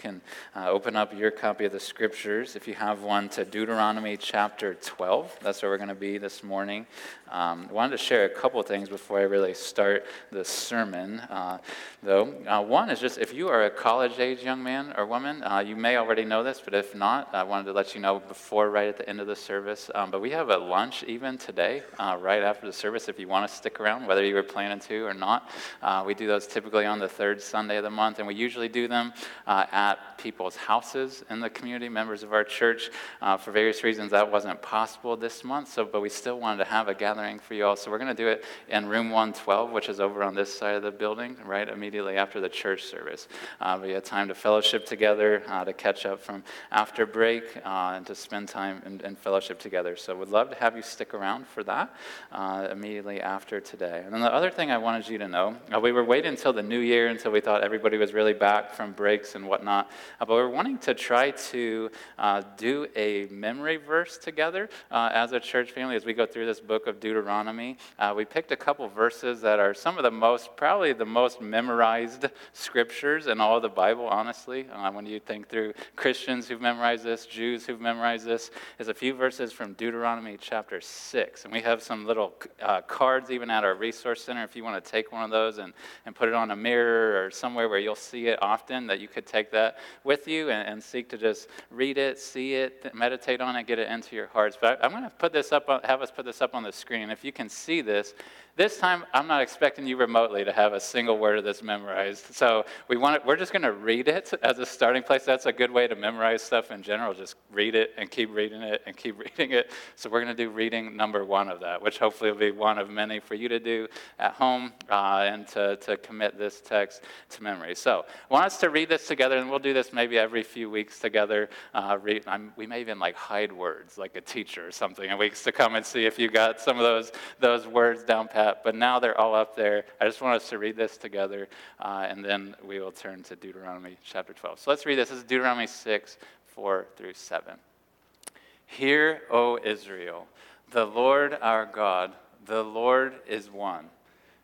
can uh, open up your copy of the scriptures, if you have one, to Deuteronomy chapter 12. That's where we're going to be this morning. Um, I wanted to share a couple things before I really start the sermon, uh, though. Uh, one is just if you are a college age young man or woman, uh, you may already know this, but if not, I wanted to let you know before, right at the end of the service. Um, but we have a lunch even today, uh, right after the service, if you want to stick around, whether you were planning to or not. Uh, we do those typically on the third Sunday of the month, and we usually do them uh, at people's houses in the community, members of our church. for various reasons, that wasn't possible this month, so but we still wanted to have a gathering gathering for you all. So we're going to do it in room 112, which is over on this side of the building, right immediately after the church service. Uh, we had time to fellowship together, uh, to catch up from after break, uh, and to spend time in, in, fellowship together. So we'd love to have you stick around for that uh, immediately after today. And then the other thing I wanted you to know, uh, we were waiting until the new year until we thought everybody was really back from breaks and whatnot, uh, but we we're wanting to try to do a memory verse together as a church family as we go through this book of Deuteronomy. Uh, we picked a couple verses that are some of the most, probably the most memorized scriptures in all of the Bible, honestly. Uh, when you think through Christians who've memorized this, Jews who've memorized this, is a few verses from Deuteronomy chapter 6. And we have some little uh, cards even at our resource center if you want to take one of those and, and put it on a mirror or somewhere where you'll see it often, that you could take that with you and, and seek to just read it, see it, meditate on it, get it into your hearts. But I, I'm going to put this up, have us put this up on the screen. If you can see this, this time, I'm not expecting you remotely to have a single word of this memorized. So we want it, we're just going to read it as a starting place. That's a good way to memorize stuff in general. Just read it and keep reading it and keep reading it. So we're going to do reading number one of that, which hopefully will be one of many for you to do at home uh, and to, to commit this text to memory. So I want us to read this together, and we'll do this maybe every few weeks together. Uh, read, we may even like hide words like a teacher or something, and weeks to come and see if you got some of those, those words down pat but now they're all up there. I just want us to read this together, uh, and then we will turn to Deuteronomy chapter 12. So let's read this. This is Deuteronomy 6, 4 through 7. Hear, O Israel, the Lord our God, the Lord is one.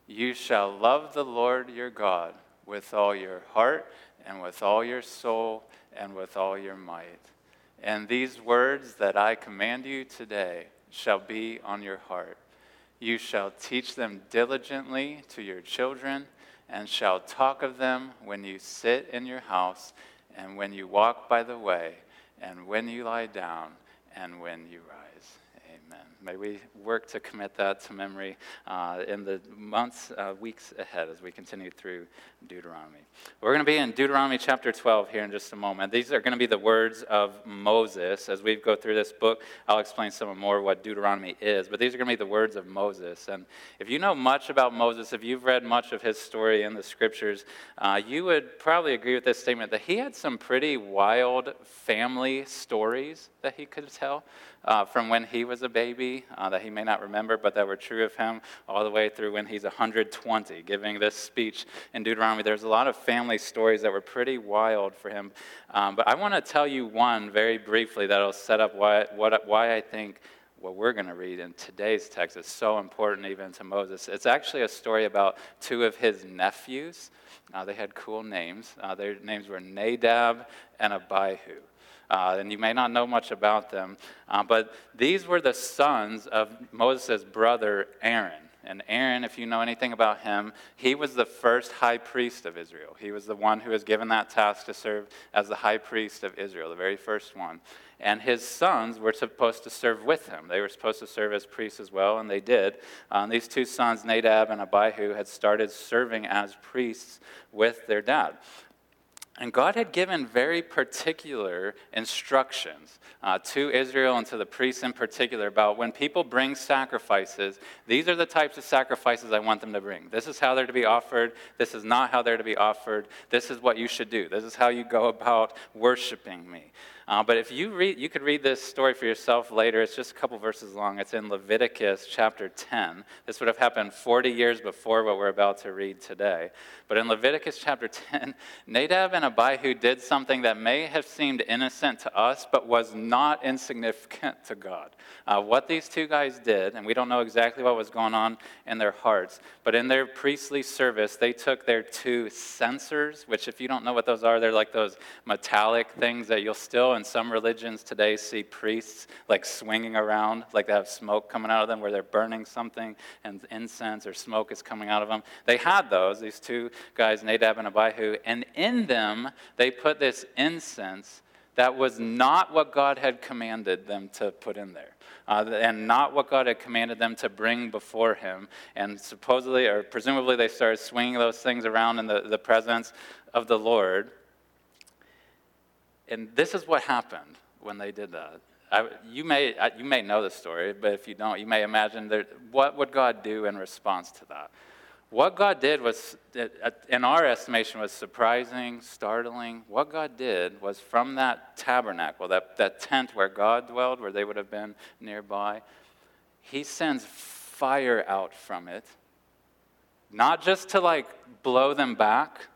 You shall love the Lord your God with all your heart, and with all your soul, and with all your might. And these words that I command you today shall be on your heart you shall teach them diligently to your children, and shall talk of them when you sit in your house, and when you walk by the way, and when you lie down, and when you rise. Amen. May we work to commit that to memory uh, in the months, uh, weeks ahead as we continue through Deuteronomy. We're going to be in Deuteronomy chapter 12 here in just a moment. These are going to be the words of Moses. As we go through this book, I'll explain some more what Deuteronomy is, but these are going to be the words of Moses. And if you know much about Moses, if you've read much of his story in the scriptures, uh, you would probably agree with this statement that he had some pretty wild family stories that he could tell uh, from when he was a baby uh, that he may not remember, but that were true of him all the way through when he's 120, giving this speech in Deuteronomy. There's a lot of family stories that were pretty wild for him. Um, but I want to tell you one very briefly that'll set up why, what, why I think what we're going to read in today's text is so important even to Moses. It's actually a story about two of his nephews. Uh, they had cool names. Uh, their names were Nadab and Abihu uh, and you may not know much about them, uh, but these were the sons of Moses' brother Aaron. And Aaron, if you know anything about him, he was the first high priest of Israel. He was the one who was given that task to serve as the high priest of Israel, the very first one. And his sons were supposed to serve with him. They were supposed to serve as priests as well, and they did. Um, these two sons, Nadab and Abihu, had started serving as priests with their dad. And God had given very particular instructions uh, to Israel and to the priests in particular about when people bring sacrifices, these are the types of sacrifices I want them to bring. This is how they're to be offered. This is not how they're to be offered. This is what you should do. This is how you go about worshiping me. Uh, but if you read, you could read this story for yourself later. It's just a couple verses long. It's in Leviticus chapter 10. This would have happened 40 years before what we're about to read today. But in Leviticus chapter 10, Nadab and Abihu did something that may have seemed innocent to us, but was not insignificant to God. Uh, what these two guys did, and we don't know exactly what was going on in their hearts, but in their priestly service, they took their two censers, which, if you don't know what those are, they're like those metallic things that you'll still in some religions today see priests like swinging around, like they have smoke coming out of them where they're burning something and incense or smoke is coming out of them. They had those, these two guys, Nadab and Abihu, and in them they put this incense that was not what God had commanded them to put in there. Uh, and not what God had commanded them to bring before Him. And supposedly, or presumably, they started swinging those things around in the, the presence of the Lord. And this is what happened when they did that. I, you, may, you may know the story, but if you don't, you may imagine that, what would God do in response to that? What God did was, uh, in our estimation, was surprising, startling. What God did was from that tabernacle, that, that tent where God dwelled, where they would have been nearby, He sends fire out from it, not just to like blow them back,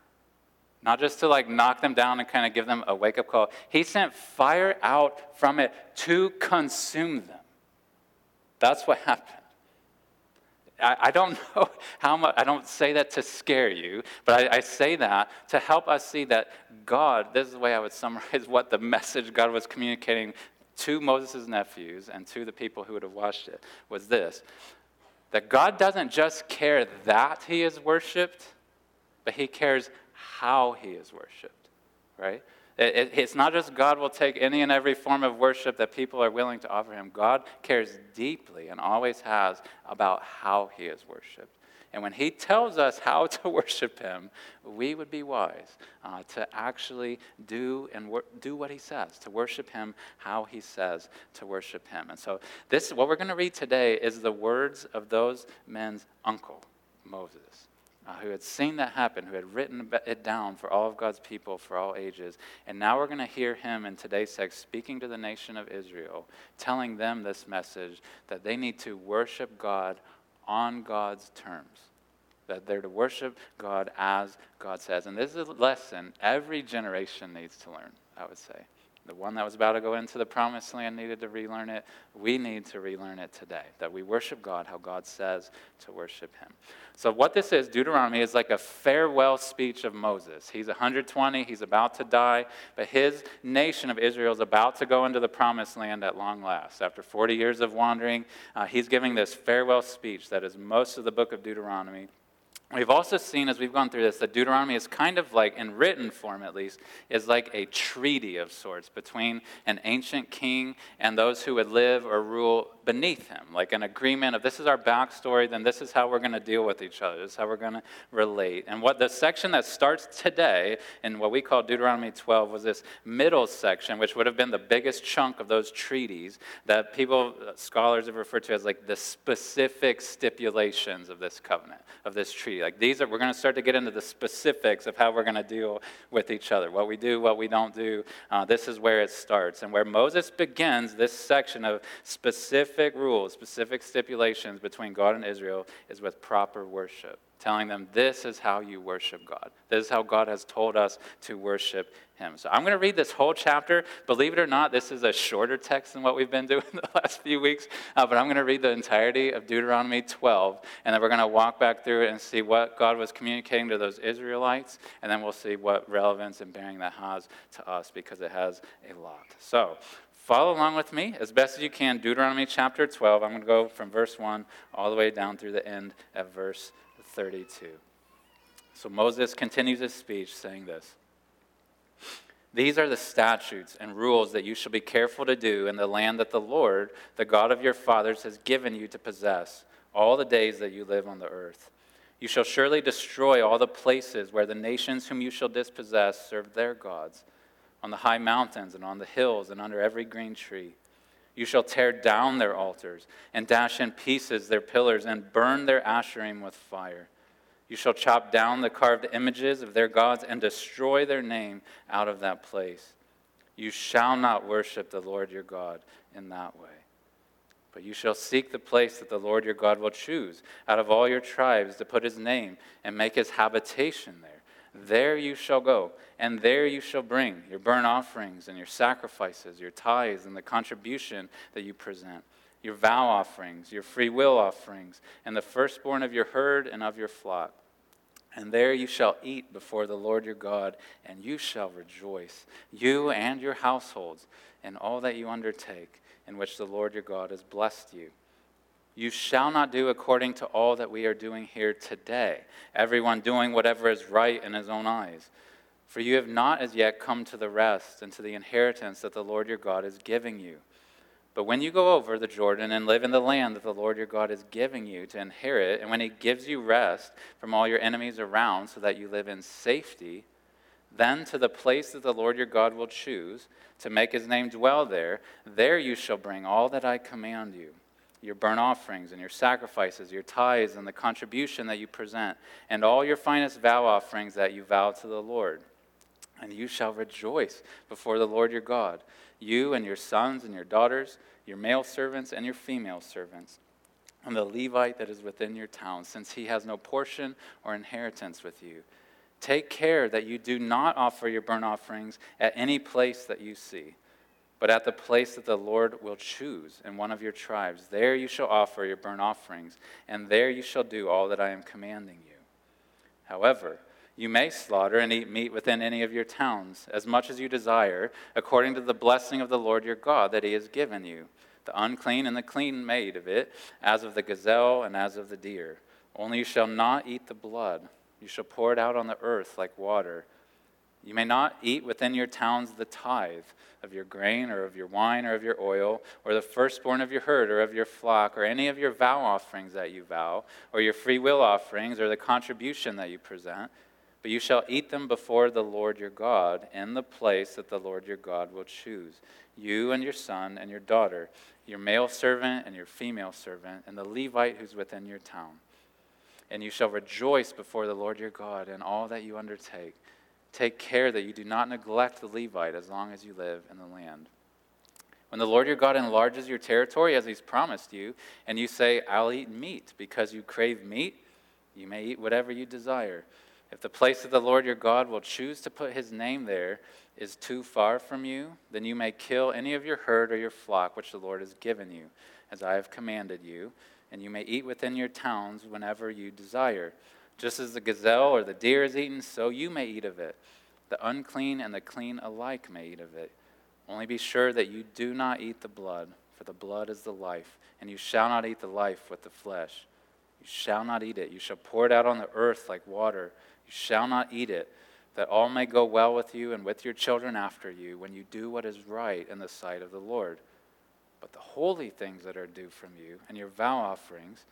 not just to like knock them down and kind of give them a wake up call. He sent fire out from it to consume them. That's what happened. I, I don't know how much, I don't say that to scare you, but I, I say that to help us see that God, this is the way I would summarize what the message God was communicating to Moses' nephews and to the people who would have watched it was this that God doesn't just care that he is worshiped, but he cares how he is worshiped, right? It, it, it's not just God will take any and every form of worship that people are willing to offer him. God cares deeply and always has about how he is worshiped. And when he tells us how to worship him, we would be wise uh, to actually do and wor- do what he says, to worship him how he says to worship him. And so this what we're going to read today is the words of those men's uncle, Moses uh, who had seen that happen, who had written it down for all of God's people for all ages. And now we're going to hear him in today's text speaking to the nation of Israel, telling them this message that they need to worship God on God's terms. That they're to worship God as God says. And this is a lesson every generation needs to learn, I would say. The one that was about to go into the promised land needed to relearn it. We need to relearn it today. That we worship God how God says to worship Him. So, what this is, Deuteronomy, is like a farewell speech of Moses. He's 120, he's about to die, but his nation of Israel is about to go into the promised land at long last. After 40 years of wandering, uh, he's giving this farewell speech that is most of the book of Deuteronomy. We've also seen as we've gone through this that Deuteronomy is kind of like, in written form at least, is like a treaty of sorts between an ancient king and those who would live or rule beneath him, like an agreement of this is our backstory, then this is how we're going to deal with each other, this is how we're going to relate. And what the section that starts today in what we call Deuteronomy 12 was this middle section, which would have been the biggest chunk of those treaties that people, scholars have referred to as like the specific stipulations of this covenant, of this treaty. Like these are, we're going to start to get into the specifics of how we're going to deal with each other, what we do, what we don't do. Uh, this is where it starts. And where Moses begins this section of specific specific rules, specific stipulations between God and Israel is with proper worship, telling them this is how you worship God. This is how God has told us to worship Him. So I'm going to read this whole chapter. Believe it or not, this is a shorter text than what we've been doing the last few weeks, uh, but I'm going to read the entirety of Deuteronomy 12, and then we're going to walk back through it and see what God was communicating to those Israelites, and then we'll see what relevance and bearing that has to us because it has a lot. So, follow along with me as best as you can. Deuteronomy chapter 12. I'm going to go from verse 1 all the way down through the end at verse 32. So Moses continues his speech saying this These are the statutes and rules that you shall be careful to do in the land that the Lord, the God of your fathers, has given you to possess all the days that you live on the earth. You shall surely destroy all the places where the nations whom you shall dispossess serve their gods on the high mountains and on the hills and under every green tree. You shall tear down their altars and dash in pieces their pillars and burn their asherim with fire. You shall chop down the carved images of their gods and destroy their name out of that place. You shall not worship the Lord your God in that way. But you shall seek the place that the Lord your God will choose out of all your tribes to put his name and make his habitation there. There you shall go, and there you shall bring your burnt offerings and your sacrifices, your tithes and the contribution that you present, your vow offerings, your free will offerings, and the firstborn of your herd and of your flock. And there you shall eat before the Lord your God, and you shall rejoice, you and your households, in all that you undertake, in which the Lord your God has blessed you. You shall not do according to all that we are doing here today, everyone doing whatever is right in his own eyes. For you have not as yet come to the rest and to the inheritance that the Lord your God is giving you. But when you go over the Jordan and live in the land that the Lord your God is giving you to inherit, and when he gives you rest from all your enemies around so that you live in safety, then to the place that the Lord your God will choose to make his name dwell there, there you shall bring all that I command you your burnt offerings and your sacrifices, your tithes and the contribution that you present, and all your finest vow offerings that you vow to the Lord. And you shall rejoice before the Lord your God you and your sons and your daughters, your male servants and your female servants, and the Levite that is within your town, since he has no portion or inheritance with you. Take care that you do not offer your burnt offerings at any place that you see, but at the place that the Lord will choose in one of your tribes. There you shall offer your burnt offerings, and there you shall do all that I am commanding you. However, you may slaughter and eat meat within any of your towns, as much as you desire, according to the blessing of the Lord your God that he has given you, the unclean and the clean made of it, as of the gazelle and as of the deer. Only you shall not eat the blood. You shall pour it out on the earth like water. You may not eat within your towns the tithe of your grain or of your wine or of your oil, or the firstborn of your herd or of your flock, or any of your vow offerings that you vow, or your free will offerings, or the contribution that you present but you shall eat them before the Lord your God in the place that the Lord your God will choose. You and your son and your daughter, your male servant and your female servant, and the Levite who's within your town. And you shall rejoice before the Lord your God in all that you undertake. Take care that you do not neglect the Levite as long as you live in the land. When the Lord your God enlarges your territory as he's promised you, and you say, I'll eat meat because you crave meat, you may eat whatever you desire. If the place that the Lord your God will choose to put his name there is too far from you, then you may kill any of your herd or your flock which the Lord has given you, as I have commanded you, and you may eat within your towns whenever you desire. Just as the gazelle or the deer is eaten, so you may eat of it. The unclean and the clean alike may eat of it. Only be sure that you do not eat the blood, for the blood is the life, and you shall not eat the life with the flesh. You shall not eat it. You shall pour it out on the earth like water. You shall not eat it, that all may go well with you and with your children after you when you do what is right in the sight of the Lord. But the holy things that are due from you and your vow offerings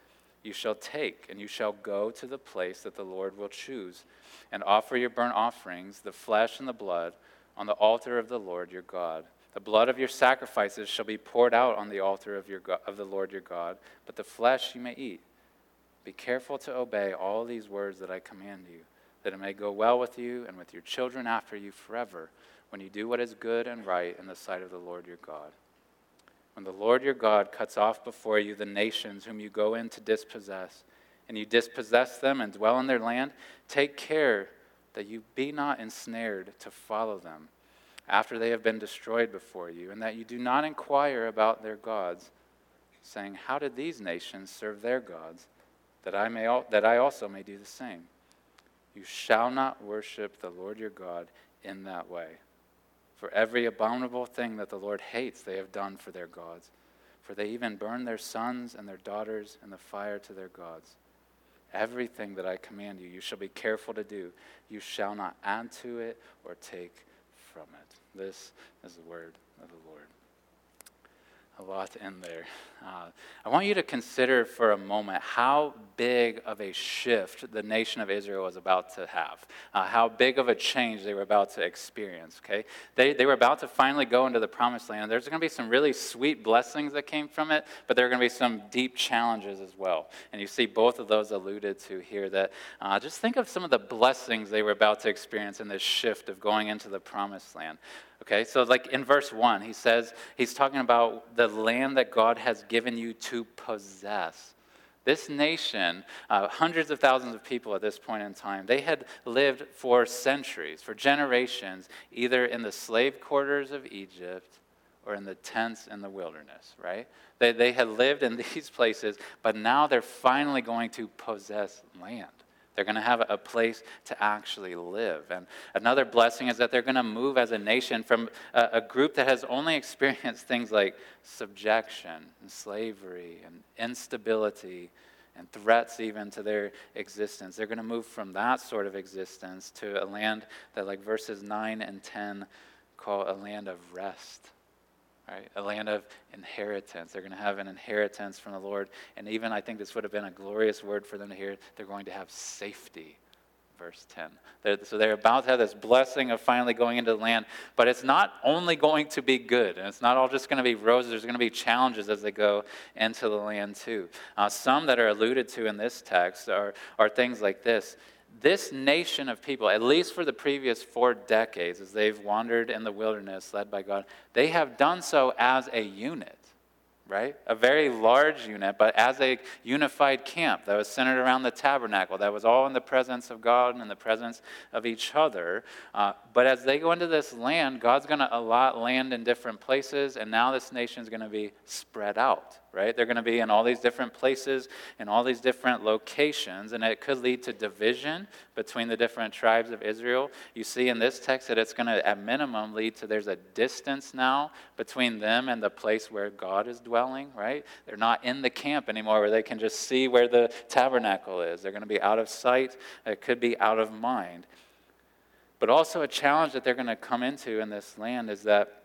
you shall take, and you shall go to the place that the Lord will choose, and offer your burnt offerings, the flesh and the blood, on the altar of the Lord your God. The blood of your sacrifices shall be poured out on the altar of, your, of the Lord your God, but the flesh you may eat. Be careful to obey all these words that I command you that it may go well with you and with your children after you forever, when you do what is good and right in the sight of the Lord your God. When the Lord your God cuts off before you the nations whom you go in to dispossess, and you dispossess them and dwell in their land, take care that you be not ensnared to follow them after they have been destroyed before you, and that you do not inquire about their gods, saying, How did these nations serve their gods, that I, may, that I also may do the same? You shall not worship the Lord your God in that way. For every abominable thing that the Lord hates, they have done for their gods. For they even burn their sons and their daughters in the fire to their gods. Everything that I command you, you shall be careful to do. You shall not add to it or take from it. This is the word. A lot in there. Uh, I want you to consider for a moment how big of a shift the nation of Israel was about to have, uh, how big of a change they were about to experience. Okay, they, they were about to finally go into the promised land. There's going to be some really sweet blessings that came from it, but there are going to be some deep challenges as well. And you see both of those alluded to here. That uh, just think of some of the blessings they were about to experience in this shift of going into the promised land. Okay, so like in verse 1, he says, he's talking about the land that God has given you to possess. This nation, uh, hundreds of thousands of people at this point in time, they had lived for centuries, for generations, either in the slave quarters of Egypt or in the tents in the wilderness, right? They, they had lived in these places, but now they're finally going to possess land. They're going to have a place to actually live. And another blessing is that they're going to move as a nation from a, a, group that has only experienced things like subjection and slavery and instability and threats even to their existence. They're going to move from that sort of existence to a land that, like verses 9 and 10, call a land of rest right? A land of inheritance. They're going to have an inheritance from the Lord. And even I think this would have been a glorious word for them to hear. They're going to have safety. Verse 10. They're, so they're about to have this blessing of finally going into the land, but it's not only going to be good, and it's not all just going to be roses. There's going to be challenges as they go into the land, too. Uh, some that are alluded to in this text are, are things like this this nation of people, at least for the previous four decades, as they've wandered in the wilderness led by God, they have done so as a unit right? A very large unit, but as a unified camp that was centered around the tabernacle, that was all in the presence of God and in the presence of each other. Uh, but as they go into this land, God's going to allot land in different places, and now this nation is going to be spread out, right? They're going to be in all these different places, in all these different locations, and it could lead to division between the different tribes of Israel. You see in this text that it's going to, at minimum, lead to there's a distance now between them and the place where God is dwelling right? They're not in the camp anymore where they can just see where the tabernacle is. They're going to be out of sight, it could be out of mind. But also, a challenge that they're going to come into in this land is that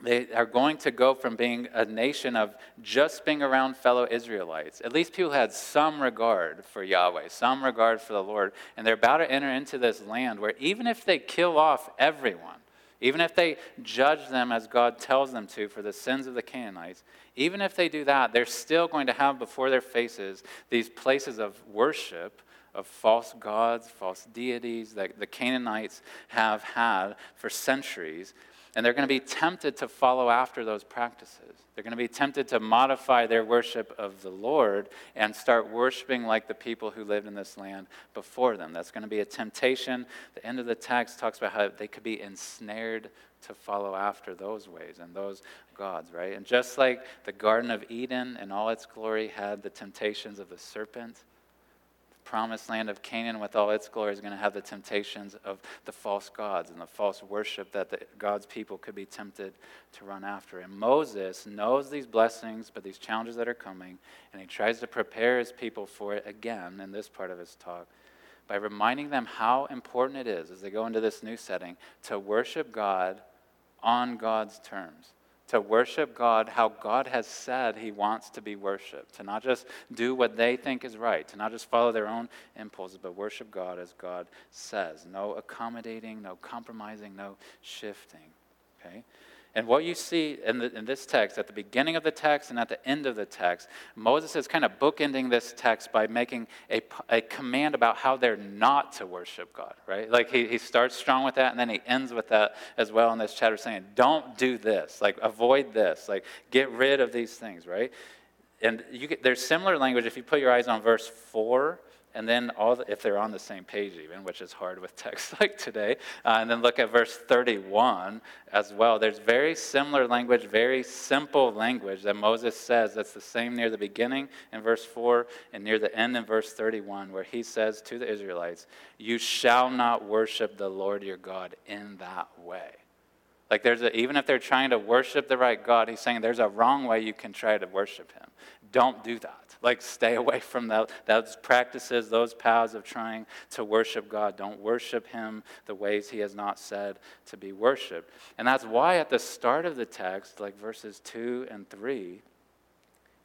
they are going to go from being a nation of just being around fellow Israelites. At least people had some regard for Yahweh, some regard for the Lord. And they're about to enter into this land where even if they kill off everyone, even if they judge them as God tells them to for the sins of the Canaanites, even if they do that, they're still going to have before their faces these places of worship of false gods, false deities that the Canaanites have had for centuries. And they're going to be tempted to follow after those practices. They're going to be tempted to modify their worship of the Lord and start worshiping like the people who lived in this land before them. That's going to be a temptation. The end of the text talks about how they could be ensnared to follow after those ways and those gods, right? And just like the Garden of Eden and all its glory had the temptations of the serpent, promised land of Canaan with all its glory is going to have the temptations of the false gods and the false worship that the, God's people could be tempted to run after. And Moses knows these blessings, but these challenges that are coming, and he tries to prepare his people for it again in this part of his talk by reminding them how important it is as they go into this new setting to worship God on God's terms to worship God how God has said He wants to be worshiped, to not just do what they think is right, to not just follow their own impulses, but worship God as God says. No accommodating, no compromising, no shifting. Okay? And what you see in, the, in, this text, at the beginning of the text and at the end of the text, Moses is kind of bookending this text by making a, a command about how they're not to worship God, right? Like he, he starts strong with that and then he ends with that as well in this chapter, saying, don't do this, like avoid this, like get rid of these things, right? And you get, there's similar language if you put your eyes on verse 4 and then all the, if they're on the same page even which is hard with text like today uh, and then look at verse 31 as well there's very similar language very simple language that moses says that's the same near the beginning in verse 4 and near the end in verse 31 where he says to the israelites you shall not worship the lord your god in that way like there's a, even if they're trying to worship the right God, he's saying there's a wrong way you can try to worship him. don't do that. Like, stay away from that, those practices, those paths of trying to worship God. Don't worship Him the ways He has not said to be worshiped. And that's why at the start of the text, like verses 2 and 3,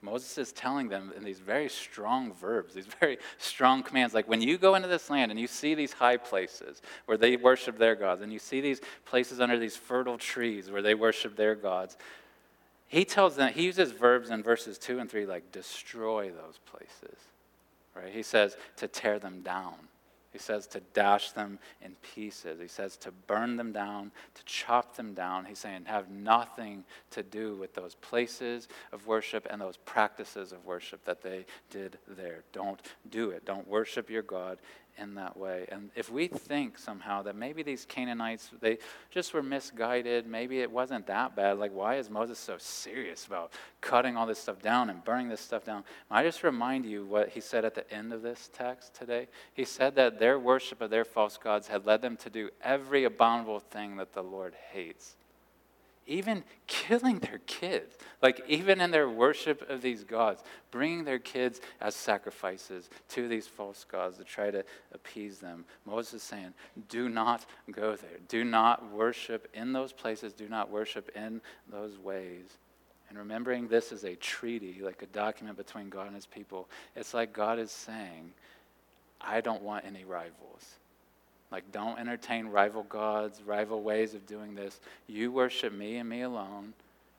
Moses is telling them in these very strong verbs, these very strong commands. Like when you go into this land and you see these high places where they worship their gods, and you see these places under these fertile trees where they worship their gods, he tells them, he uses verbs in verses 2 and 3 like destroy those places, right? He says to tear them down. He says to dash them in pieces. He says to burn them down, to chop them down. He's saying have nothing to do with those places of worship and those practices of worship that they did there. Don't do it. Don't worship your God in that way. And if we think somehow that maybe these Canaanites, they just were misguided, maybe it wasn't that bad, like why is Moses so serious about cutting all this stuff down and burning this stuff down? I just remind you what he said at the end of this text today. He said that their worship of their false gods had led them to do every abominable thing that the Lord hates even killing their kids, like even in their worship of these gods, bringing their kids as sacrifices to these false gods to try to appease them. Moses is saying, do not go there. Do not worship in those places. Do not worship in those ways. And remembering this is a treaty, like a document between God and his people, it's like God is saying, I don't want any rivals. Like, don't entertain rival gods, rival ways of doing this. You worship me and me alone,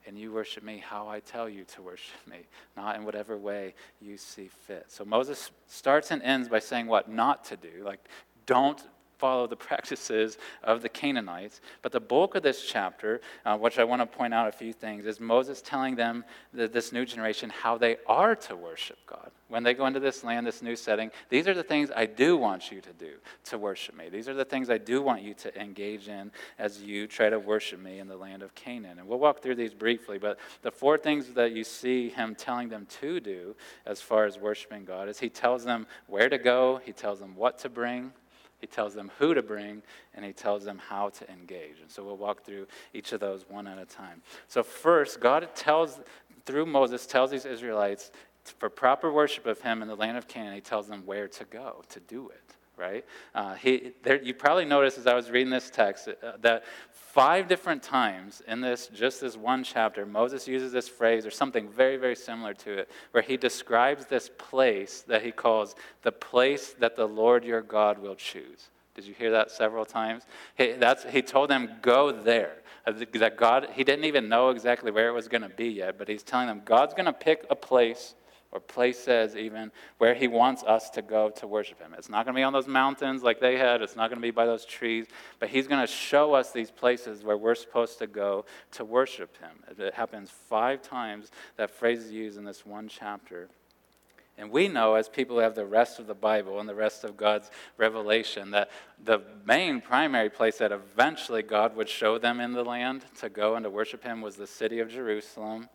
and you worship me how I tell you to worship me, not in whatever way you see fit. So Moses starts and ends by saying what not to do. Like, don't follow the practices of the Canaanites. But the bulk of this chapter, uh, which I want to point out a few things, is Moses telling them, this new generation, how they are to worship God. When they go into this land, this new setting, these are the things I do want you to do to worship me. These are the things I do want you to engage in as you try to worship me in the land of Canaan. And we'll walk through these briefly, but the four things that you see him telling them to do as far as worshiping God is he tells them where to go, he tells them what to bring, he tells them who to bring, and he tells them how to engage. And so we'll walk through each of those one at a time. So first, God tells through Moses tells these Israelites for proper worship of him in the land of Canaan, he tells them where to go to do it right? Uh, he, there, you probably noticed as I was reading this text uh, that five different times in this, just this one chapter, Moses uses this phrase or something very, very similar to it, where he describes this place that he calls the place that the Lord your God will choose. Did you hear that several times? He, that's, he told them, go there. Uh, that God, he didn't even know exactly where it was going to be yet, but he's telling them, God's going to pick a place or places even where he wants us to go to worship him. It's not going to be on those mountains like they had, it's not going to be by those trees, but he's going to show us these places where we're supposed to go to worship him. It happens five times, that phrase is used in this one chapter. And we know, as people who have the rest of the Bible and the rest of God's revelation, that the main primary place that eventually God would show them in the land to go and to worship Him was the city of Jerusalem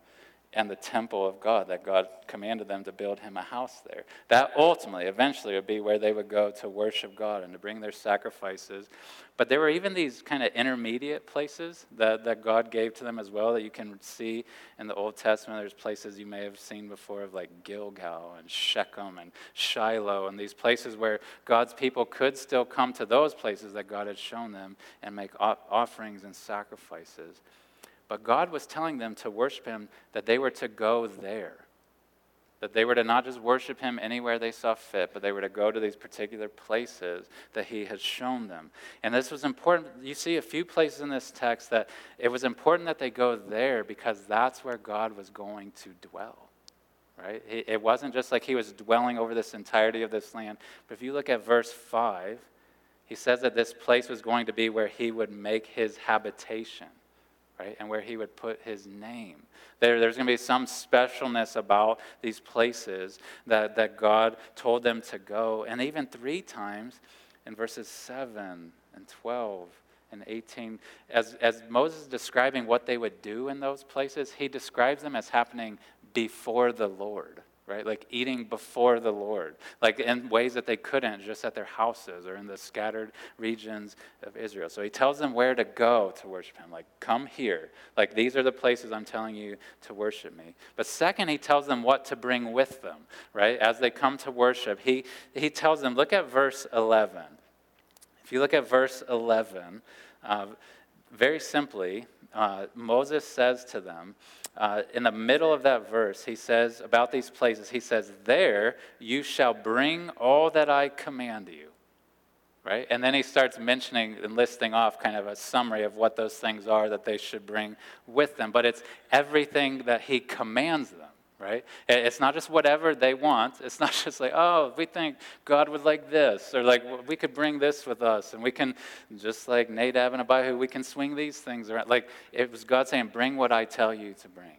and the temple of God, that God commanded them to build him a house there. That ultimately, eventually, would be where they would go to worship God and to bring their sacrifices. But there were even these kind of intermediate places that, that God gave to them as well that you can see in the Old Testament. There's places you may have seen before of like Gilgal and Shechem and Shiloh, and these places where God's people could still come to those places that God had shown them and make offerings and sacrifices. But God was telling them to worship Him, that they were to go there. That they were to not just worship Him anywhere they saw fit, but they were to go to these particular places that He had shown them. And this was important. You see a few places in this text that it was important that they go there because that's where God was going to dwell. Right? It wasn't just like He was dwelling over this entirety of this land. But if you look at verse 5, He says that this place was going to be where He would make His habitation right? And where he would put his name. There, there's going to be some specialness about these places that, that God told them to go. And even three times in verses 7 and 12 and 18, as, as Moses is describing what they would do in those places, he describes them as happening before the Lord right? Like eating before the Lord, like in ways that they couldn't just at their houses or in the scattered regions of Israel. So he tells them where to go to worship him, like, come here. Like, these are the places I'm telling you to worship me. But second, he tells them what to bring with them, right? As they come to worship, he, he tells them, look at verse 11. If you look at verse 11, uh, very simply, uh, Moses says to them, uh, in the middle of that verse, he says about these places, he says, There you shall bring all that I command you. Right? And then he starts mentioning and listing off kind of a summary of what those things are that they should bring with them. But it's everything that he commands them right? It's not just whatever they want. It's not just like, oh, we think God would like this, or like we could bring this with us, and we can, just like Nadab and Abihu, we can swing these things around. Like it was God saying, bring what I tell you to bring.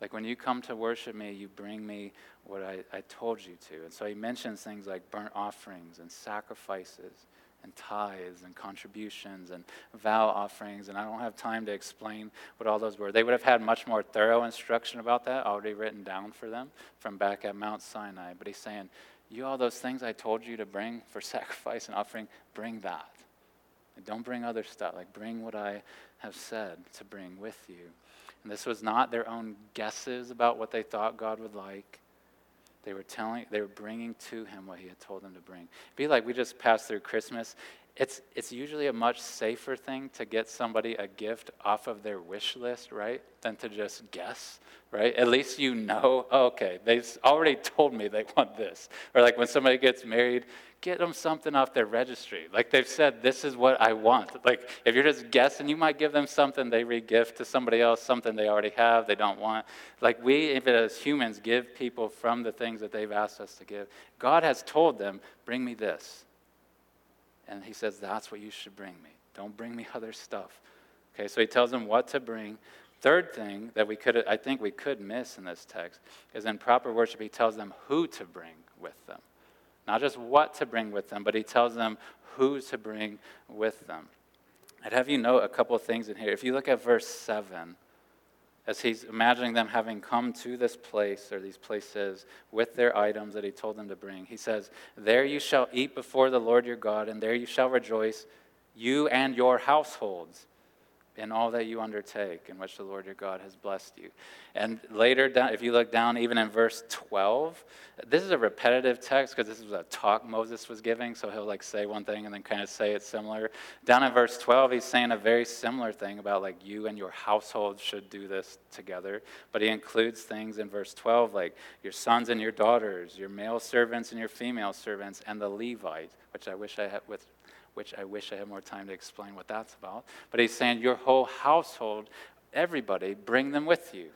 Like when you come to worship me, you bring me what I, I told you to. And so he mentions things like burnt offerings and sacrifices and tithes and contributions and vow offerings. And I don't have time to explain what all those were. They would have had much more thorough instruction about that already written down for them from back at Mount Sinai. But he's saying, You, all those things I told you to bring for sacrifice and offering, bring that. And don't bring other stuff. Like, bring what I have said to bring with you. And this was not their own guesses about what they thought God would like. They were telling, they were bringing to him what he had told them to bring. Be like we just passed through Christmas. It's, it's usually a much safer thing to get somebody a gift off of their wish list, right? Than to just guess, right? At least you know, oh, okay, they've already told me they want this. Or like when somebody gets married, get them something off their registry. Like they've said, this is what I want. Like if you're just guessing, you might give them something they regift to somebody else, something they already have, they don't want. Like we, even as humans, give people from the things that they've asked us to give. God has told them, bring me this. And he says, that's what you should bring me. Don't bring me other stuff. Okay, so he tells them what to bring. Third thing that we could, I think we could miss in this text is in proper worship, he tells them who to bring with them. Not just what to bring with them, but he tells them who to bring with them. I'd have you note a couple things in here. If you look at verse 7, as he's imagining them having come to this place or these places with their items that he told them to bring, he says, There you shall eat before the Lord your God, and there you shall rejoice, you and your households in all that you undertake, in which the Lord your God has blessed you. And later, down, if you look down, even in verse 12, this is a repetitive text because this is a talk Moses was giving, so he'll like say one thing and then kind of say it similar. Down in verse 12, he's saying a very similar thing about like you and your household should do this together. But he includes things in verse 12 like your sons and your daughters, your male servants and your female servants, and the Levite, which I wish I had with which I wish I had more time to explain what that's about. But he's saying, Your whole household, everybody, bring them with you.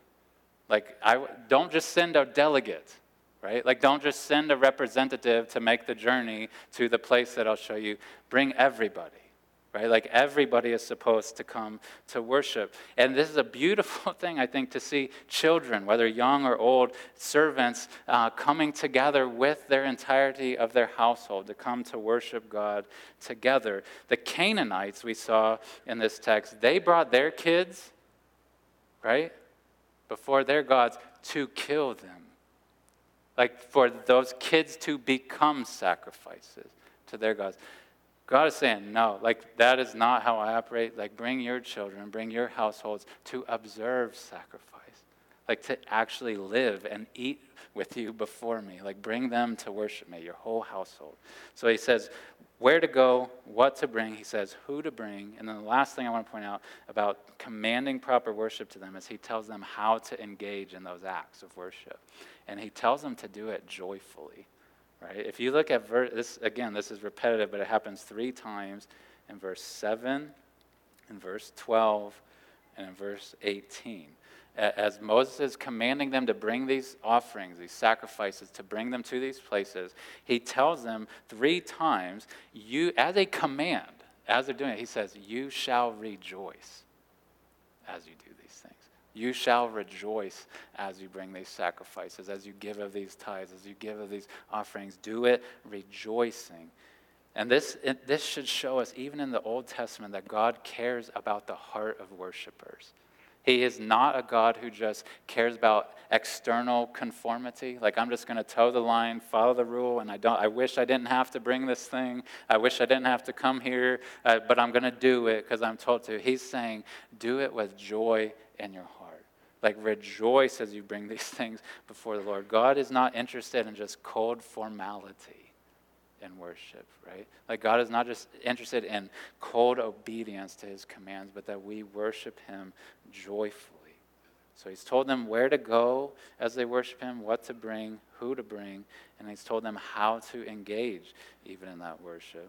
Like, I, don't just send a delegate, right? Like, don't just send a representative to make the journey to the place that I'll show you. Bring everybody right? Like everybody is supposed to come to worship. And this is a beautiful thing, I think, to see children, whether young or old, servants uh, coming together with their entirety of their household to come to worship God together. The Canaanites we saw in this text, they brought their kids, right, before their gods to kill them. Like for those kids to become sacrifices to their gods. God is saying, no, like that is not how I operate. Like, bring your children, bring your households to observe sacrifice, like to actually live and eat with you before me. Like, bring them to worship me, your whole household. So he says, where to go, what to bring. He says, who to bring. And then the last thing I want to point out about commanding proper worship to them is he tells them how to engage in those acts of worship. And he tells them to do it joyfully right? If you look at verse, this again, this is repetitive, but it happens three times in verse 7, in verse 12, and in verse 18. As Moses is commanding them to bring these offerings, these sacrifices, to bring them to these places, he tells them three times, you, as a command, as they're doing it, he says, You shall rejoice as you do you shall rejoice as you bring these sacrifices, as you give of these tithes, as you give of these offerings. Do it rejoicing. And this, it, this should show us, even in the Old Testament, that God cares about the heart of worshipers. He is not a God who just cares about external conformity. Like I'm just going to toe the line, follow the rule, and I don't. I wish I didn't have to bring this thing. I wish I didn't have to come here, uh, but I'm going to do it because I'm told to. He's saying, do it with joy in your heart. Like rejoice as you bring these things before the Lord. God is not interested in just cold formality in worship, right? Like God is not just interested in cold obedience to his commands, but that we worship him joyfully. So he's told them where to go as they worship him, what to bring, who to bring, and he's told them how to engage even in that worship.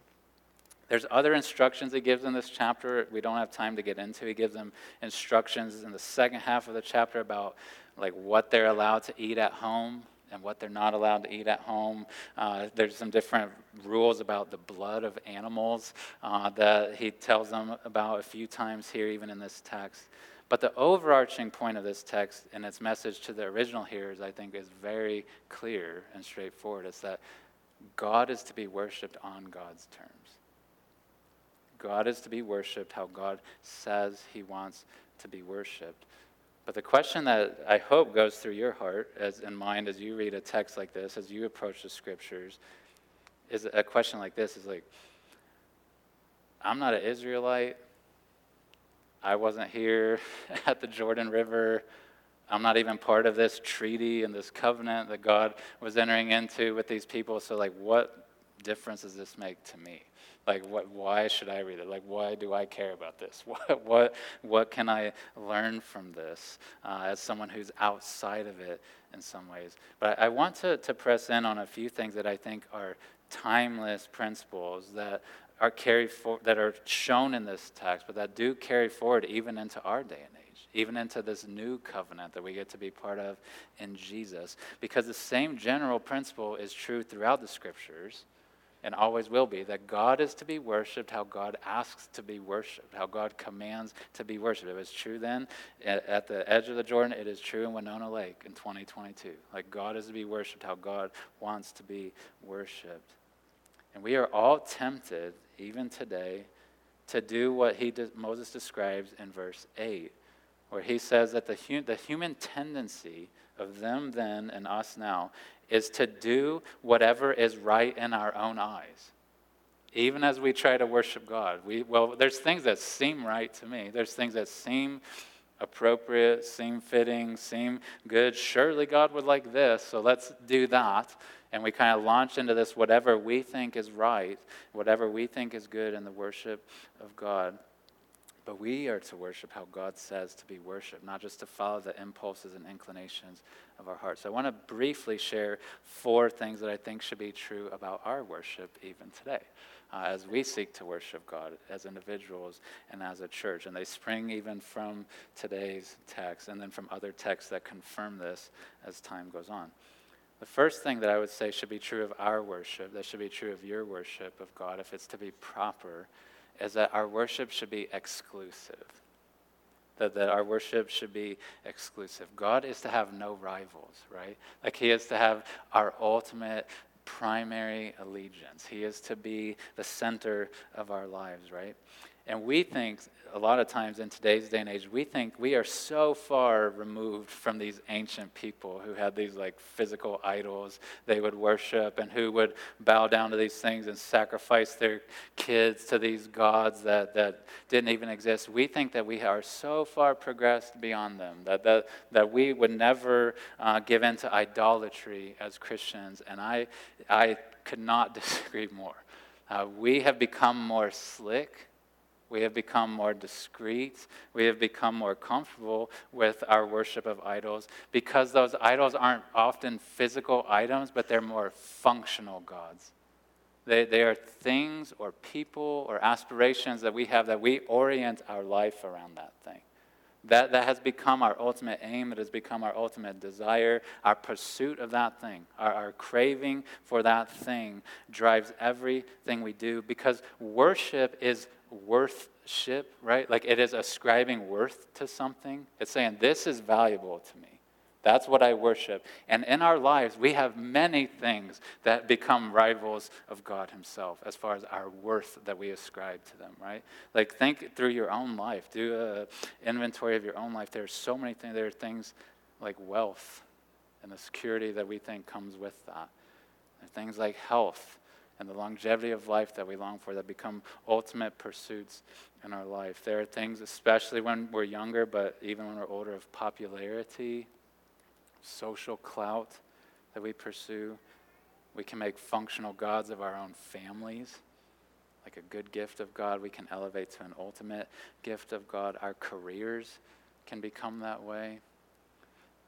There's other instructions he gives in this chapter we don't have time to get into. He gives them instructions in the second half of the chapter about like what they're allowed to eat at home and what they're not allowed to eat at home. Uh, there's some different rules about the blood of animals uh, that he tells them about a few times here, even in this text. But the overarching point of this text and its message to the original hearers, I think, is very clear and straightforward. It's that God is to be worshiped on God's terms. God is to be worshiped how God says he wants to be worshiped. But the question that I hope goes through your heart as in mind as you read a text like this, as you approach the scriptures, is a question like this is like, I'm not an Israelite. I wasn't here at the Jordan River. I'm not even part of this treaty and this covenant that God was entering into with these people. So, like, what difference does this make to me? Like, what, why should I read it? Like, why do I care about this? What, what, what can I learn from this uh, as someone who's outside of it in some ways? But I, want to, to press in on a few things that I think are timeless principles that are carried for, that are shown in this text, but that do carry forward even into our day and age, even into this new covenant that we get to be part of in Jesus. Because the same general principle is true throughout the scriptures and always will be that God is to be worshiped how God asks to be worshiped, how God commands to be worshiped. It was true then at the edge of the Jordan, it is true in Winona Lake in 2022. Like God is to be worshiped how God wants to be worshiped. And we are all tempted, even today, to do what he Moses describes in verse 8, where he says that the, the human tendency of them then and us now is to do whatever is right in our own eyes. Even as we try to worship God, we, well, there's things that seem right to me. There's things that seem appropriate, seem fitting, seem good. Surely God would like this, so let's do that. And we kind of launch into this whatever we think is right, whatever we think is good in the worship of God. But we are to worship how God says to be worshiped, not just to follow the impulses and inclinations of our hearts. So I want to briefly share four things that I think should be true about our worship even today. Uh, as we seek to worship God as individuals and as a church. And they spring even from today's text and then from other texts that confirm this as time goes on. The first thing that I would say should be true of our worship, that should be true of your worship of God, if it's to be proper, is that our worship should be exclusive. That, that our worship should be exclusive. God is to have no rivals, right? Like He is to have our ultimate primary allegiance. He is to be the center of our lives, right? And we think, a lot of times in today's day and age, we think we are so far removed from these ancient people who had these like physical idols they would worship and who would bow down to these things and sacrifice their kids to these gods that, that didn't even exist. We think that we are so far progressed beyond them that, that, that we would never uh, give in to idolatry as Christians. And I, I could not disagree more. Uh, we have become more slick we have become more discreet. We have become more comfortable with our worship of idols because those idols aren't often physical items, but they're more functional gods. They, they are things or people or aspirations that we have that we orient our life around that thing. That, that has become our ultimate aim. It has become our ultimate desire. Our pursuit of that thing, our, our craving for that thing drives everything we do because worship is worthship, right? Like it is ascribing worth to something. It's saying, this is valuable to me. That's what I worship. And in our lives, we have many things that become rivals of God Himself as far as our worth that we ascribe to them, right? Like, think through your own life. Do an inventory of your own life. There are so many things. There are things like wealth and the security that we think comes with that. Are things like health and the longevity of life that we long for that become ultimate pursuits in our life. There are things, especially when we're younger, but even when we're older, of popularity social clout that we pursue. We can make functional gods of our own families. Like a good gift of God, we can elevate to an ultimate gift of God. Our careers can become that way.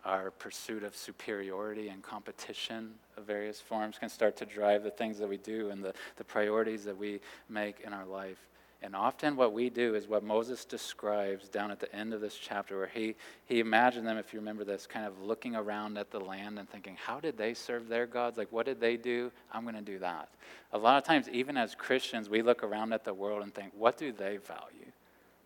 Our pursuit of superiority and competition of various forms can start to drive the things that we do and the, the priorities that we make in our life. And often what we do is what Moses describes down at the end of this chapter, where he, he imagined them, if you remember this, kind of looking around at the land and thinking, how did they serve their gods? Like, what did they do? I'm going to do that. A lot of times, even as Christians, we look around at the world and think, what do they value?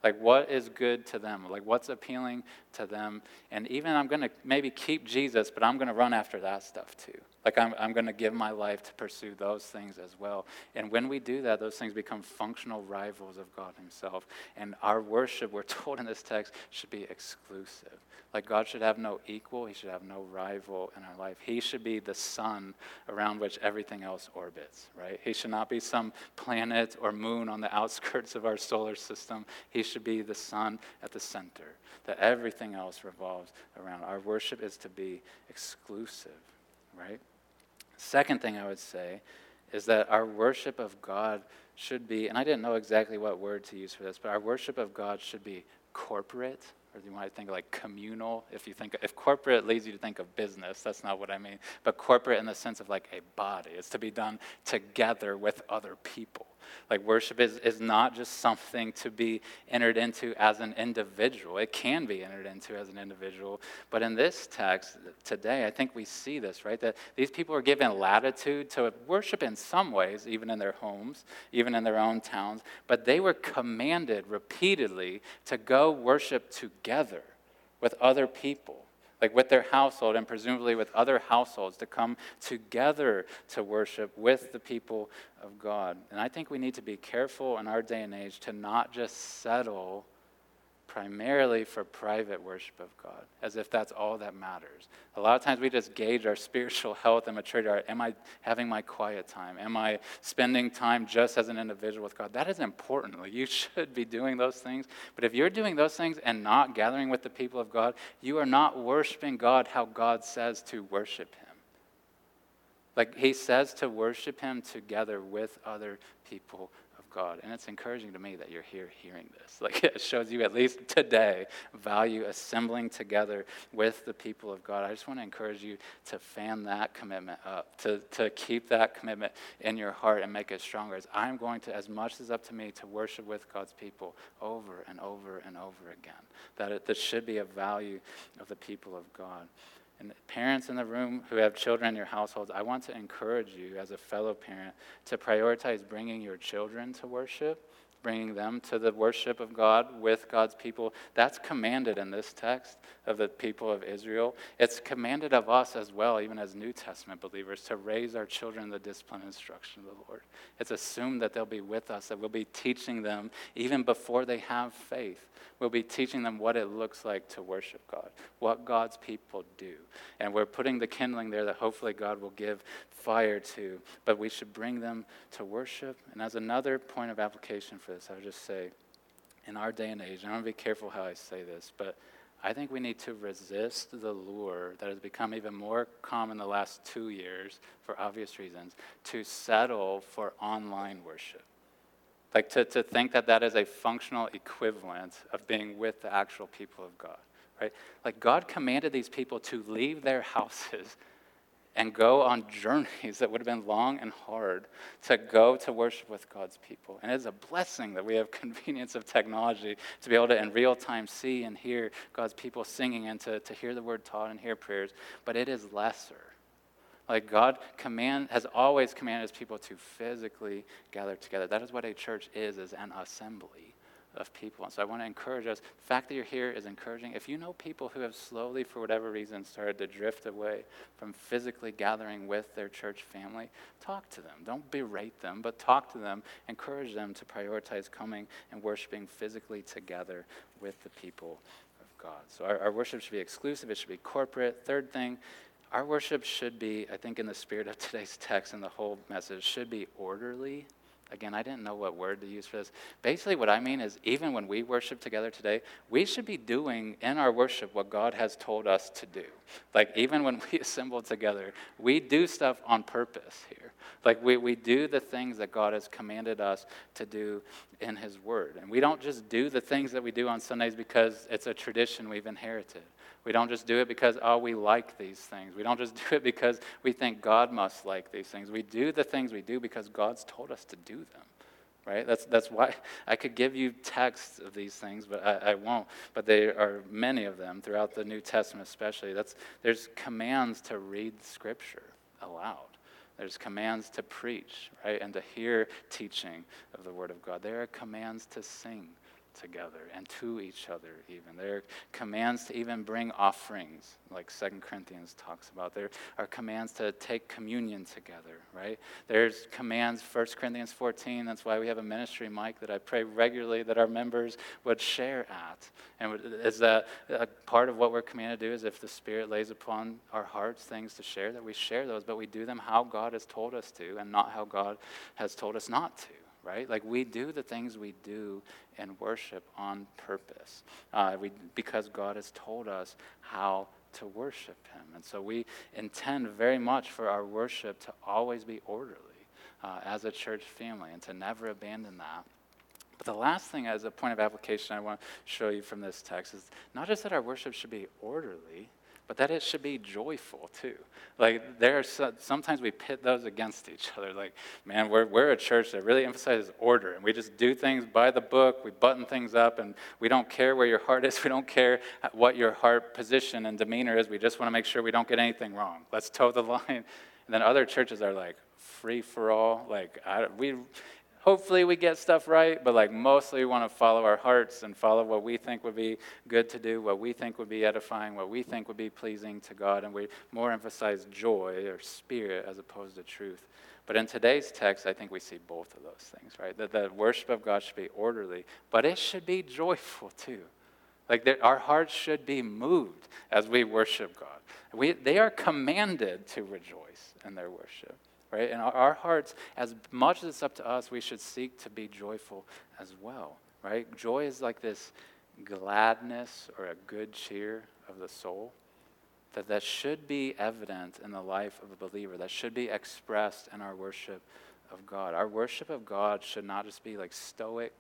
Like, what is good to them? Like, what's appealing to them? And even I'm going to maybe keep Jesus, but I'm going to run after that stuff too. Like, I'm, I'm going to give my life to pursue those things as well. And when we do that, those things become functional rivals of God Himself. And our worship, we're told in this text, should be exclusive. Like, God should have no equal, He should have no rival in our life. He should be the sun around which everything else orbits, right? He should not be some planet or moon on the outskirts of our solar system. He should be the sun at the center, that everything else revolves around. Our worship is to be exclusive, right? Second thing I would say is that our worship of God should be, and I didn't know exactly what word to use for this, but our worship of God should be corporate, or you might think like communal. If you think if corporate leads you to think of business, that's not what I mean. But corporate in the sense of like a body. It's to be done together with other people. Like worship is, is not just something to be entered into as an individual. It can be entered into as an individual. But in this text today, I think we see this, right? That these people are given latitude to worship in some ways, even in their homes, even in their own towns. But they were commanded repeatedly to go worship together with other people like with their household and presumably with other households, to come together to worship with the people of God. And I think we need to be careful in our day and age to not just settle primarily for private worship of God, as if that's all that matters. A lot of times we just gauge our spiritual health and maturity. Am I having my quiet time? Am I spending time just as an individual with God? That is important. You should be doing those things. But if you're doing those things and not gathering with the people of God, you are not worshiping God how God says to worship Him. Like He says to worship Him together with other people God. And it's encouraging to me that you're here hearing this. Like it shows you, at least today, value assembling together with the people of God. I just want to encourage you to fan that commitment up, to, to keep that commitment in your heart and make it stronger. As I'm going to, as much as up to me, to worship with God's people over and over and over again. That it, this should be a value of the people of God. And parents in the room who have children in your households, I want to encourage you as a fellow parent to prioritize bringing your children to worship bringing them to the worship of God with God's people. That's commanded in this text of the people of Israel. It's commanded of us as well, even as New Testament believers, to raise our children in the discipline and instruction of the Lord. It's assumed that they'll be with us, that we'll be teaching them even before they have faith. We'll be teaching them what it looks like to worship God, what God's people do. And we're putting the kindling there that hopefully God will give fire to, but we should bring them to worship. And as another point of application for this, I would just say, in our day and age, and I want to be careful how I say this, but I think we need to resist the lure that has become even more common the last two years, for obvious reasons, to settle for online worship. Like to, to think that that is a functional equivalent of being with the actual people of God, right? Like God commanded these people to leave their houses and go on journeys that would have been long and hard to go to worship with God's people. And it is a blessing that we have convenience of technology to be able to in real time see and hear God's people singing and to, to hear the word taught and hear prayers, but it is lesser like God command has always commanded his people to physically gather together. That is what a church is, is an assembly of people. And so I want to encourage us. The fact that you're here is encouraging. If you know people who have slowly, for whatever reason, started to drift away from physically gathering with their church family, talk to them. Don't berate them, but talk to them. Encourage them to prioritize coming and worshiping physically together with the people of God. So our, our worship should be exclusive, it should be corporate. Third thing, our worship should be, I think, in the spirit of today's text and the whole message, should be orderly Again, I didn't know what word to use for this. Basically, what I mean is, even when we worship together today, we should be doing in our worship what God has told us to do. Like, even when we assemble together, we do stuff on purpose here. Like, we, we do the things that God has commanded us to do in His Word. And we don't just do the things that we do on Sundays because it's a tradition we've inherited. We don't just do it because, oh, we like these things. We don't just do it because we think God must like these things. We do the things we do because God's told us to do them, right? That's, that's why I could give you texts of these things, but I, I won't. But there are many of them throughout the New Testament, especially. That's, there's commands to read Scripture aloud. There's commands to preach, right, and to hear teaching of the Word of God. There are commands to sing together and to each other even. There are commands to even bring offerings like Second corinthians talks about. There are commands to take communion together right? There's commands First corinthians 14 that's why we have a ministry mike that i pray regularly that our members would share at. And is that a part of what we're commanded to do is if the spirit lays upon our hearts things to share that we share those but we do them how god has told us to and not how god has told us not to right? Like we do the things we do in worship on purpose uh, we, because God has told us how to worship Him. And so we intend very much for our worship to always be orderly uh, as a church family and to never abandon that. But the last thing, as a point of application, I want to show you from this text is not just that our worship should be orderly, but that it should be joyful too. Like there are so, sometimes we pit those against each other. Like, man, we're, we're a church that really emphasizes order, and we just do things by the book. We button things up, and we don't care where your heart is. We don't care what your heart position and demeanor is. We just want to make sure we don't get anything wrong. Let's toe the line. And then other churches are like free for all. Like I, we hopefully we get stuff right, but like mostly we want to follow our hearts and follow what we think would be good to do, what we think would be edifying, what we think would be pleasing to God, and we more emphasize joy or spirit as opposed to truth. But in today's text, I think we see both of those things, right? That the worship of God should be orderly, but it should be joyful too. Like our hearts should be moved as we worship God. We, they are commanded to rejoice in their worship right? And our, our hearts, as much as it's up to us, we should seek to be joyful as well, right? Joy is like this gladness or a good cheer of the soul that that should be evident in the life of a believer that should be expressed in our worship of god our worship of god should not just be like stoic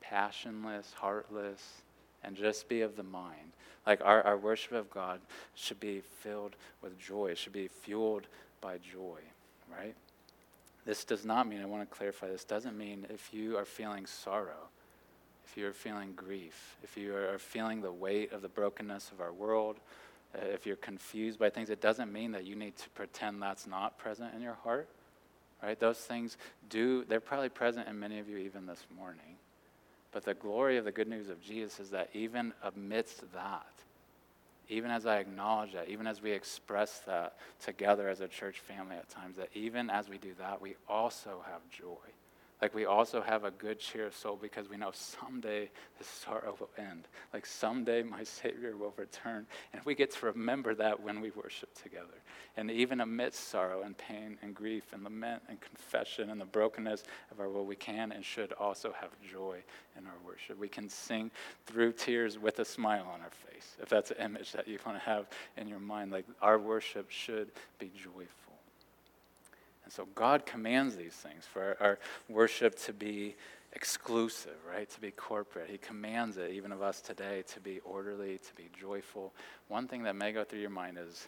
passionless heartless and just be of the mind like our, our worship of god should be filled with joy it should be fueled by joy, right? This does not mean, I want to clarify, this doesn't mean if you are feeling sorrow, if you are feeling grief, if you are feeling the weight of the brokenness of our world, uh, if you're confused by things, it doesn't mean that you need to pretend that's not present in your heart, right? Those things do, they're probably present in many of you even this morning. But the glory of the good news of Jesus is that even amidst that, even as I acknowledge that, even as we express that together as a church family at times, that even as we do that, we also have joy. Like we also have a good cheer of soul because we know someday this sorrow will end. Like someday my Savior will return. And we get to remember that when we worship together. And even amidst sorrow and pain and grief and lament and confession and the brokenness of our world, we can and should also have joy in our worship. We can sing through tears with a smile on our face, if that's an image that you want to have in your mind. Like our worship should be joyful. And so God commands these things for our, worship to be exclusive, right? To be corporate. He commands it, even of us today, to be orderly, to be joyful. One thing that may go through your mind is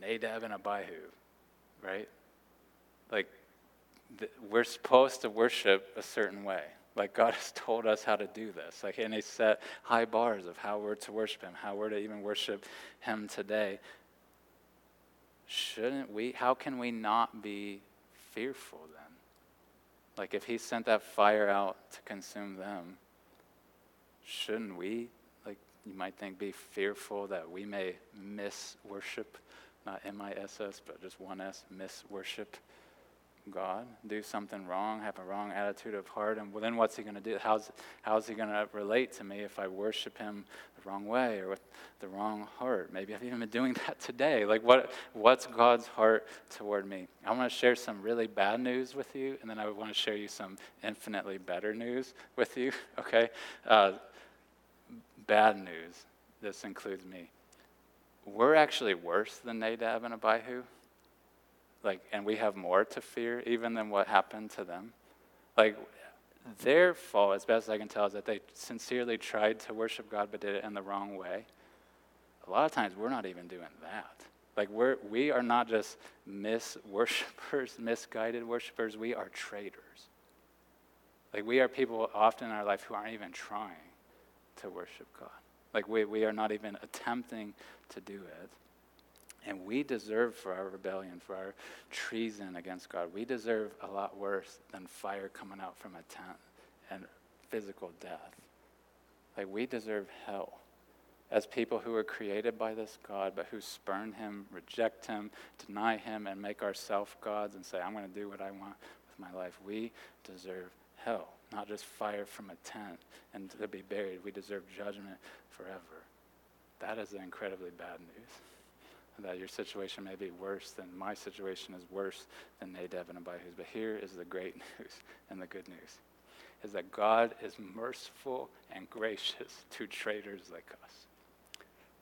Nadab and Abihu, right? Like, th- we're supposed to worship a certain way. Like, God has told us how to do this. Like, and He set high bars of how we're to worship Him, how we're to even worship Him today shouldn't we, how can we not be fearful then? Like if he sent that fire out to consume them, shouldn't we, like you might think, be fearful that we may miss worship? Not M I S S, but just one S, miss worship God, do something wrong, have a wrong attitude of heart, and then what's he going to do? How's, how's he going to relate to me if I worship him the wrong way or with the wrong heart? Maybe I've even been doing that today. Like, what, what's God's heart toward me? I want to share some really bad news with you, and then I want to share you some infinitely better news with you, okay? Uh, bad news. This includes me. We're actually worse than Nadab and Abihu. Like, and we have more to fear even than what happened to them. Like, their fault, as best I can tell, is that they sincerely tried to worship God but did it in the wrong way. A lot of times we're not even doing that. Like we're we are not just mis worshipers, misguided worshipers, we are traitors. Like we are people often in our life who aren't even trying to worship God. Like we, we are not even attempting to do it. And we deserve for our rebellion, for our treason against God, we deserve a lot worse than fire coming out from a tent and physical death. Like we deserve hell as people who were created by this God, but who spurn him, reject him, deny him, and make ourselves gods and say, I'm going to do what I want with my life. We deserve hell, not just fire from a tent and to be buried. We deserve judgment forever. That is incredibly bad news that your situation may be worse than my situation is worse than Nadab and Abihu's. But here is the great news and the good news is that God is merciful and gracious to traitors like us.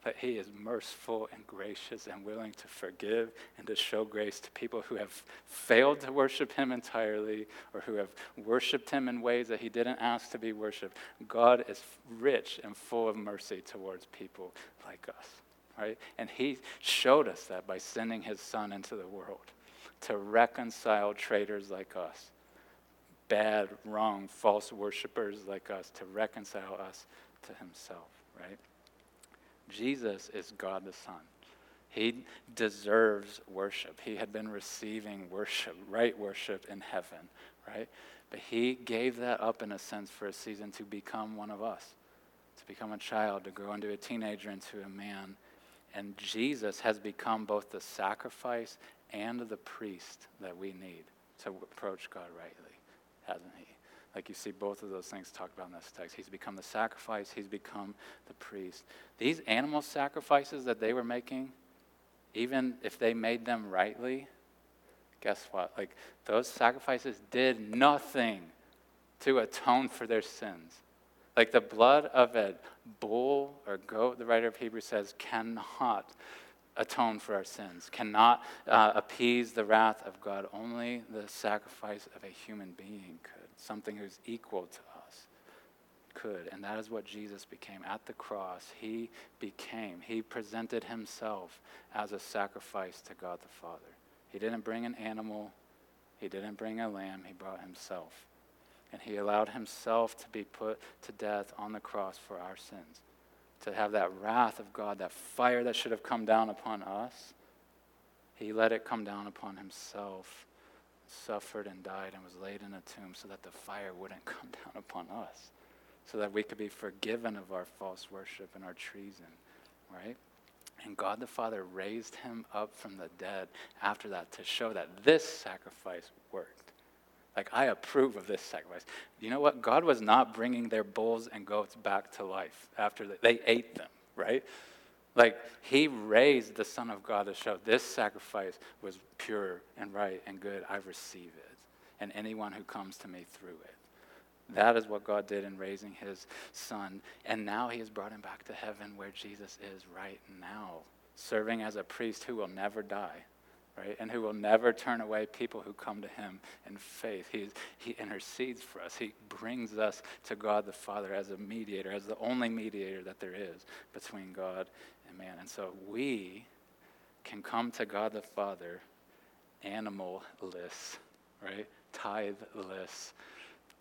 That he is merciful and gracious and willing to forgive and to show grace to people who have failed to worship him entirely or who have worshiped him in ways that he didn't ask to be worshiped. God is rich and full of mercy towards people like us right? And he showed us that by sending his son into the world to reconcile traitors like us, bad, wrong, false worshippers like us, to reconcile us to himself, right? Jesus is God the Son. He deserves worship. He had been receiving worship, right worship in heaven, right? But he gave that up in a sense for a season to become one of us, to become a child, to grow into a teenager, into a man, and Jesus has become both the sacrifice and the priest that we need to approach God rightly, hasn't he? Like you see both of those things talked about in this text. He's become the sacrifice, he's become the priest. These animal sacrifices that they were making, even if they made them rightly, guess what? Like those sacrifices did nothing to atone for their sins. Like the blood of a bull or goat, the writer of Hebrews says, cannot atone for our sins, cannot uh, appease the wrath of God. Only the sacrifice of a human being could, something who's equal to us could. And that is what Jesus became. At the cross, he became, he presented himself as a sacrifice to God the Father. He didn't bring an animal, he didn't bring a lamb, he brought himself. And he allowed himself to be put to death on the cross for our sins. To have that wrath of God, that fire that should have come down upon us, he let it come down upon himself, suffered and died, and was laid in a tomb so that the fire wouldn't come down upon us, so that we could be forgiven of our false worship and our treason, right? And God the Father raised him up from the dead after that to show that this sacrifice worked. Like, I approve of this sacrifice. You know what? God was not bringing their bulls and goats back to life after they, ate them, right? Like, He raised the Son of God to show this sacrifice was pure and right and good. I receive it. And anyone who comes to me through it. That is what God did in raising His Son. And now He has brought Him back to heaven where Jesus is right now, serving as a priest who will never die right? And who will never turn away people who come to him in faith. He, he intercedes for us. He brings us to God the Father as a mediator, as the only mediator that there is between God and man. And so we can come to God the Father animal-less, right? Tithe-less,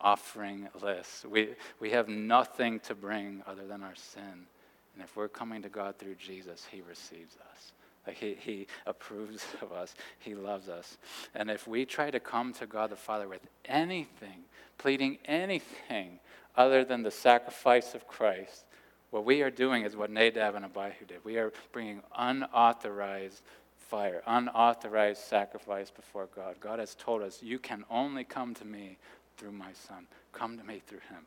offering-less. We, we have nothing to bring other than our sin. And if we're coming to God through Jesus, he receives us. Like he, he approves of us. He loves us. And if we try to come to God the Father with anything, pleading anything other than the sacrifice of Christ, what we are doing is what Nadab and Abihu did. We are bringing unauthorized fire, unauthorized sacrifice before God. God has told us, You can only come to me through my Son. Come to me through him.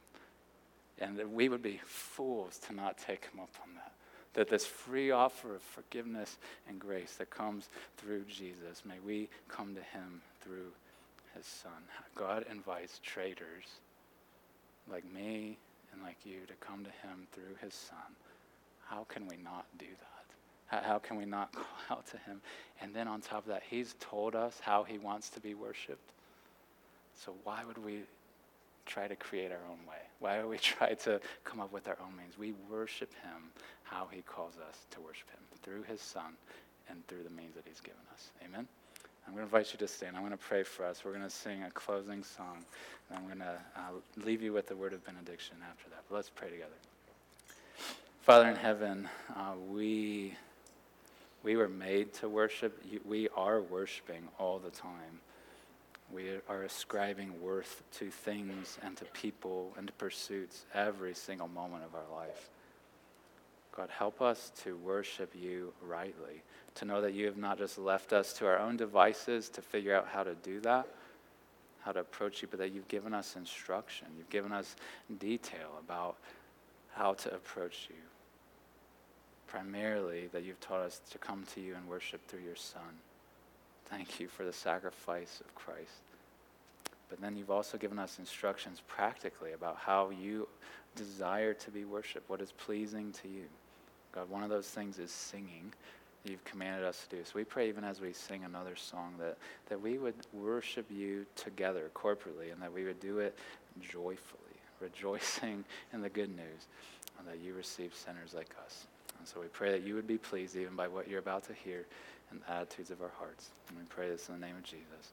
And we would be fools to not take him up on that. That this free offer of forgiveness and grace that comes through Jesus, may we come to him through his Son. God invites traitors like me and like you to come to him through his Son. How can we not do that? How, can we not call out to him? And then on top of that, he's told us how he wants to be worshiped. So why would we try to create our own way? Why would we try to come up with our own means? We worship him how he calls us to worship him through his son and through the means that he's given us. Amen? I'm going to invite you to stand. I'm going to pray for us. We're going to sing a closing song. And I'm going to uh, leave you with the word of benediction after that. But let's pray together. Father in heaven, uh, we, we were made to worship. We are worshiping all the time. We are ascribing worth to things and to people and to pursuits every single moment of our life. God, help us to worship you rightly, to know that you have not just left us to our own devices to figure out how to do that, how to approach you, but that you've given us instruction. You've given us detail about how to approach you. Primarily, that you've taught us to come to you and worship through your Son. Thank you for the sacrifice of Christ. But then you've also given us instructions practically about how you desire to be worshiped, what is pleasing to you. God, one of those things is singing that you've commanded us to do. So we pray even as we sing another song that, that we would worship you together corporately and that we would do it joyfully, rejoicing in the good news and that you receive sinners like us. And so we pray that you would be pleased even by what you're about to hear and the attitudes of our hearts. And we pray this in the name of Jesus.